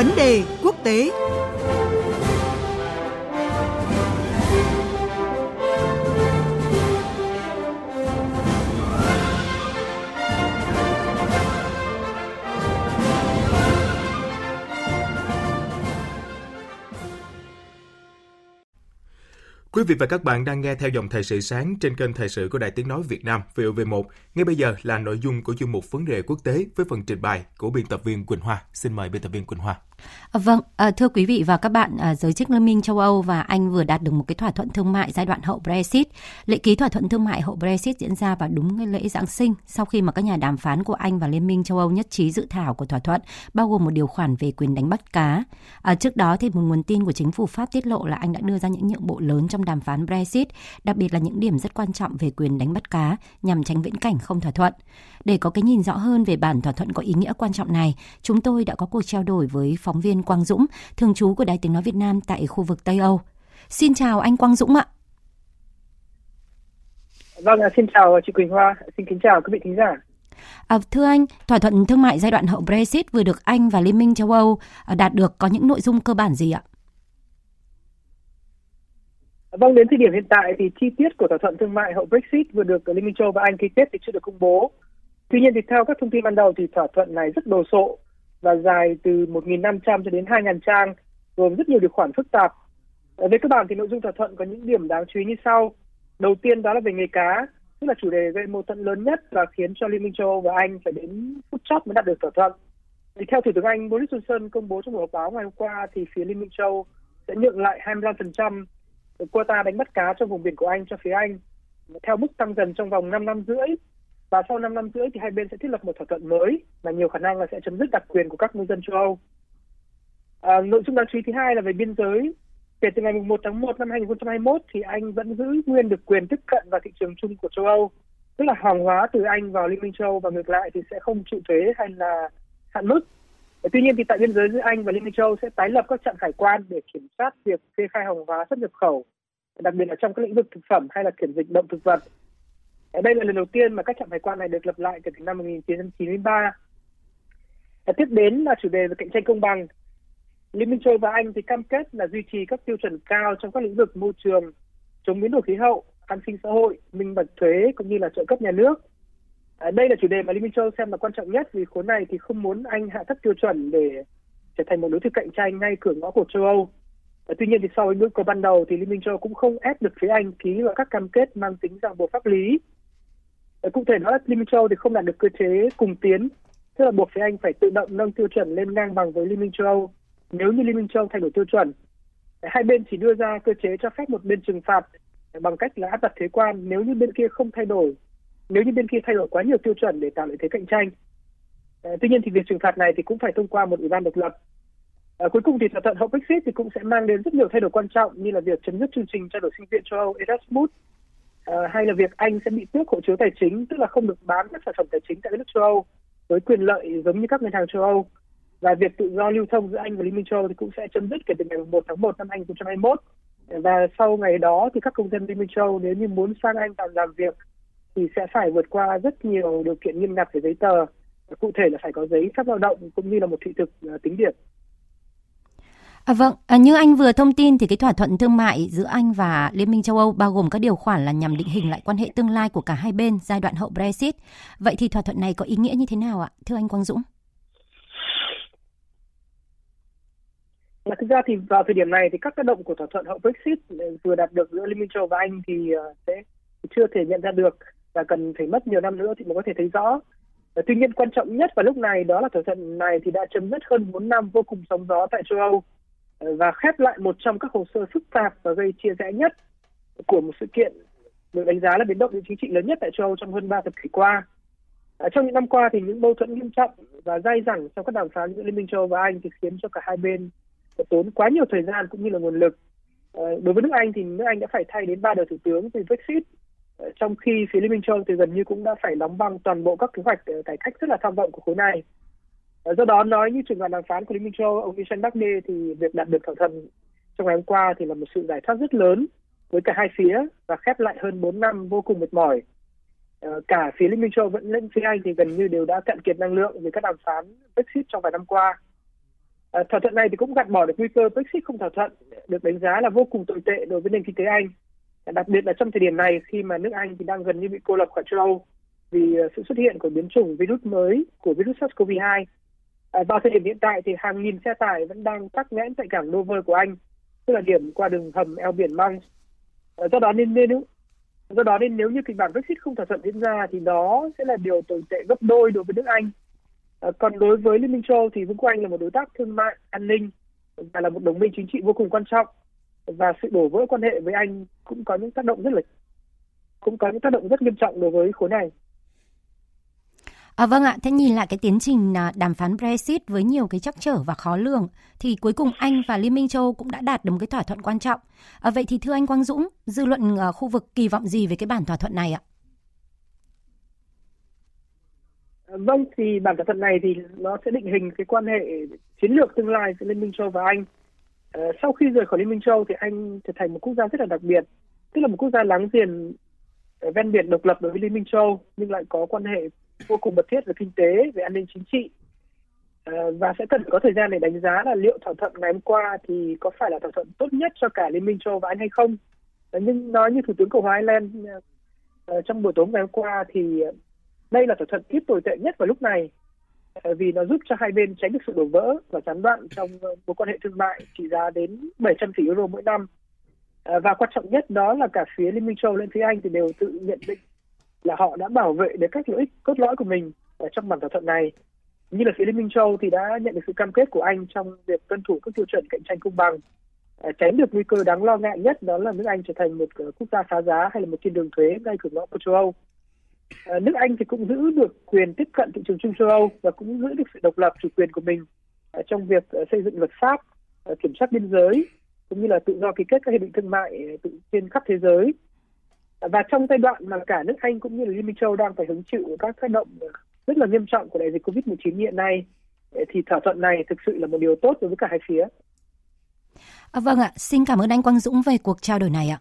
Vấn đề quốc tế Quý vị và các bạn đang nghe theo dòng thời sự sáng trên kênh thời sự của Đài Tiếng Nói Việt Nam VOV1. Ngay bây giờ là nội dung của chương mục vấn đề quốc tế với phần trình bày của biên tập viên Quỳnh Hoa. Xin mời biên tập viên Quỳnh Hoa. À, vâng, à, thưa quý vị và các bạn, à, giới chức Liên minh châu Âu và Anh vừa đạt được một cái thỏa thuận thương mại giai đoạn hậu Brexit. Lễ ký thỏa thuận thương mại hậu Brexit diễn ra vào đúng ngày lễ Giáng sinh sau khi mà các nhà đàm phán của Anh và Liên minh châu Âu nhất trí dự thảo của thỏa thuận bao gồm một điều khoản về quyền đánh bắt cá. À, trước đó thì một nguồn tin của chính phủ Pháp tiết lộ là Anh đã đưa ra những nhượng bộ lớn trong đàm phán Brexit, đặc biệt là những điểm rất quan trọng về quyền đánh bắt cá nhằm tránh viễn cảnh không thỏa thuận. Để có cái nhìn rõ hơn về bản thỏa thuận có ý nghĩa quan trọng này, chúng tôi đã có cuộc trao đổi với phóng viên Quang Dũng, thường trú của Đài Tiếng Nói Việt Nam tại khu vực Tây Âu. Xin chào anh Quang Dũng ạ. Vâng, xin chào chị Quỳnh Hoa, xin kính chào quý vị thính giả. À, thưa anh, thỏa thuận thương mại giai đoạn hậu Brexit vừa được Anh và Liên minh châu Âu à, đạt được có những nội dung cơ bản gì ạ? Vâng, đến thời điểm hiện tại thì chi tiết của thỏa thuận thương mại hậu Brexit vừa được Liên minh châu Âu và Anh ký kết thì chưa được công bố. Tuy nhiên thì theo các thông tin ban đầu thì thỏa thuận này rất đồ sộ và dài từ 1.500 cho đến 2.000 trang, gồm rất nhiều điều khoản phức tạp. Về cơ bản thì nội dung thỏa thuận có những điểm đáng chú ý như sau. Đầu tiên đó là về nghề cá, tức là chủ đề gây mâu thuẫn lớn nhất và khiến cho Liên minh châu Âu và Anh phải đến phút chót mới đạt được thỏa thuận. Thì theo Thủ tướng Anh Boris Johnson công bố trong buổi họp báo ngày hôm qua thì phía Liên minh châu sẽ nhượng lại 25% quota đánh bắt cá trong vùng biển của Anh cho phía Anh theo mức tăng dần trong vòng 5 năm rưỡi và sau 5 năm rưỡi thì hai bên sẽ thiết lập một thỏa thuận mới mà nhiều khả năng là sẽ chấm dứt đặc quyền của các ngư dân châu Âu. À, nội dung đáng chú ý thứ hai là về biên giới. Kể từ ngày 1 tháng 1 năm 2021 thì Anh vẫn giữ nguyên được quyền tiếp cận vào thị trường chung của châu Âu. Tức là hàng hóa từ Anh vào Liên minh châu Âu và ngược lại thì sẽ không chịu thuế hay là hạn mức. Tuy nhiên thì tại biên giới giữa Anh và Liên minh châu Âu sẽ tái lập các trạm hải quan để kiểm soát việc kê khai hàng hóa xuất nhập khẩu, đặc biệt là trong các lĩnh vực thực phẩm hay là kiểm dịch động thực vật đây là lần đầu tiên mà các trạm hải quan này được lập lại kể từ năm 1993. Và tiếp đến là chủ đề về cạnh tranh công bằng. Liên minh châu và Anh thì cam kết là duy trì các tiêu chuẩn cao trong các lĩnh vực môi trường, chống biến đổi khí hậu, an sinh xã hội, minh bạch thuế cũng như là trợ cấp nhà nước. À, đây là chủ đề mà Liên minh châu xem là quan trọng nhất vì khối này thì không muốn Anh hạ thấp tiêu chuẩn để trở thành một đối thủ cạnh tranh ngay cửa ngõ của châu Âu. À, tuy nhiên thì sau những bước cầu ban đầu thì Liên minh châu cũng không ép được phía Anh ký vào các cam kết mang tính ràng buộc pháp lý Ờ, cụ thể nói Liên minh châu thì không đạt được cơ chế cùng tiến, tức là buộc phía Anh phải tự động nâng tiêu chuẩn lên ngang bằng với Liên minh châu Âu. Nếu như Liên minh châu thay đổi tiêu chuẩn, hai bên chỉ đưa ra cơ chế cho phép một bên trừng phạt bằng cách là áp đặt thuế quan nếu như bên kia không thay đổi, nếu như bên kia thay đổi quá nhiều tiêu chuẩn để tạo lợi thế cạnh tranh. Ờ, tuy nhiên thì việc trừng phạt này thì cũng phải thông qua một ủy ban độc lập. À, cuối cùng thì thỏa thuận hậu Brexit thì cũng sẽ mang đến rất nhiều thay đổi quan trọng như là việc chấm dứt chương trình trao đổi sinh viên châu Âu Erasmus uh, hay là việc Anh sẽ bị tước hộ chiếu tài chính, tức là không được bán các sản phẩm tài chính tại các nước châu Âu với quyền lợi giống như các ngân hàng châu Âu. Và việc tự do lưu thông giữa Anh và Liên minh châu Âu thì cũng sẽ chấm dứt kể từ ngày 1 tháng 1 năm 2021 và sau ngày đó thì các công dân Liên minh châu Âu nếu như muốn sang Anh làm làm việc thì sẽ phải vượt qua rất nhiều điều kiện nghiêm ngặt về giấy tờ. Cụ thể là phải có giấy phép lao động cũng như là một thị thực ờ, tính điểm. À, vâng, à, như anh vừa thông tin thì cái thỏa thuận thương mại giữa Anh và Liên minh châu Âu bao gồm các điều khoản là nhằm định hình lại quan hệ tương lai của cả hai bên giai đoạn hậu Brexit. Vậy thì thỏa thuận này có ý nghĩa như thế nào ạ, thưa anh Quang Dũng? Mà thực ra thì vào thời điểm này thì các tác động của thỏa thuận hậu Brexit ừ, vừa đạt được giữa Liên minh châu Âu và Anh thì ờ, sẽ chưa thể nhận ra được và cần phải mất nhiều năm nữa thì mới có thể thấy rõ. Tuy nhiên quan trọng nhất vào lúc này đó là thỏa thuận này thì đã chấm dứt hơn 4 năm vô cùng sóng gió tại châu Âu và khép lại một trong các hồ sơ phức tạp và gây chia rẽ nhất của một sự kiện được đánh giá là biến động chính trị lớn nhất tại châu Âu trong hơn 3 thập kỷ qua. À, trong những năm qua thì những mâu thuẫn nghiêm trọng và dai dẳng trong các đàm phán giữa Liên minh châu Âu và Anh thì khiến cho cả hai bên tốn quá nhiều thời gian cũng như là nguồn lực. À, đối với nước Anh thì nước Anh đã phải thay đến ba đời thủ tướng vì Brexit, à, trong khi phía Liên minh châu Âu thì gần như cũng đã phải đóng băng toàn bộ các kế hoạch à, cải cách rất là tham vọng của khối này. Ờ, do đó nói như trưởng đoàn đàm phán của Liên minh châu Âu, ông Michel Barnier thì việc đạt được thỏa thuận trong ngày hôm qua thì là một sự giải thoát rất lớn với cả hai phía và khép lại hơn 4 năm vô cùng mệt mỏi. Ờ, cả phía Liên minh châu vẫn lẫn phía Anh thì gần như đều đã cạn kiệt năng lượng vì các đàm phán Brexit trong vài năm qua. À, thỏa thuận này thì cũng gạt bỏ được nguy cơ Brexit không thỏa thuận được đánh giá là vô cùng tồi tệ đối với nền kinh tế Anh. Đặc biệt là trong thời điểm này khi mà nước Anh thì đang gần như bị cô lập khỏi châu Âu vì sự xuất hiện của biến chủng virus mới của virus SARS-CoV-2. Vào thời điểm hiện tại thì hàng nghìn xe tải vẫn đang tắc nghẽn tại cảng Dover của Anh, tức là điểm qua đường hầm eo biển Manx. À, do đó nên nên do đó nên nếu như kịch bản Brexit không thỏa thuận diễn ra thì đó sẽ là điều tồi tệ gấp đôi đối với nước Anh à, còn đối với Liên minh châu Âu thì Vương quốc Anh là một đối tác thương mại, an ninh và là một đồng minh chính trị vô cùng quan trọng và sự đổ vỡ quan hệ với Anh cũng có những tác động rất là cũng có những tác động rất nghiêm trọng đối với khối này. À, vâng ạ, thế nhìn lại cái tiến trình à, đàm phán Brexit với nhiều cái trắc trở và khó lường thì cuối cùng Anh và Liên minh châu Âu cũng đã đạt được một cái thỏa thuận quan trọng. À, vậy thì thưa anh Quang Dũng, dư luận ở khu vực kỳ vọng gì về cái bản thỏa thuận này ạ? À, vâng, thì bản thỏa thuận này thì nó sẽ định hình cái quan hệ chiến lược tương lai giữa Liên minh châu và Anh. À, sau khi rời khỏi Liên minh châu thì Anh trở thành một quốc gia rất là đặc biệt, tức là một quốc gia láng giềng ven biển độc lập đối với Liên minh châu nhưng lại có quan hệ vô cùng mật thiết về kinh tế, về an ninh chính trị ờ, và sẽ cần có thời gian để đánh giá là liệu thỏa thuận ngày hôm qua thì có phải là thỏa thuận tốt nhất cho cả Liên minh châu và Anh hay không. Nhưng nói như Thủ tướng Cộng hòa Ireland ờ, trong buổi tối ngày hôm qua thì ờ, đây là thỏa thuận ít tồi tệ nhất vào lúc này vì nó giúp cho hai bên tránh được sự đổ vỡ và gián đoạn trong mối quan hệ thương mại trị giá đến 700 tỷ euro mỗi năm. Và quan trọng nhất đó là cả phía Liên minh châu lẫn phía Anh thì đều tự nhận định là họ đã bảo vệ được các lợi ích cốt lõi của mình ở trong bản thỏa thuận này. Như là phía Liên minh châu thì đã nhận được sự cam kết của Anh trong việc tuân thủ các tiêu chuẩn cạnh tranh công bằng, à, tránh được nguy cơ đáng lo ngại nhất đó là nước Anh trở thành một à, quốc gia phá giá hay là một thiên đường thuế ngay cửa ngõ của châu Âu. À, nước Anh thì cũng giữ được quyền tiếp cận thị trường chung châu Âu và cũng giữ được sự độc lập chủ quyền của mình trong việc xây dựng luật pháp, kiểm soát biên giới cũng như là tự do ký kết các hiệp định thương mại tự trên khắp thế giới. Và trong giai đoạn mà cả nước Anh cũng như là Liên minh châu đang phải hứng chịu các tác động rất là nghiêm trọng của đại dịch Covid-19 hiện nay eh, thì thỏa thuận này thực sự là một điều tốt đối với cả hai phía. À, vâng ạ, xin cảm ơn anh Quang Dũng về cuộc trao đổi này ạ.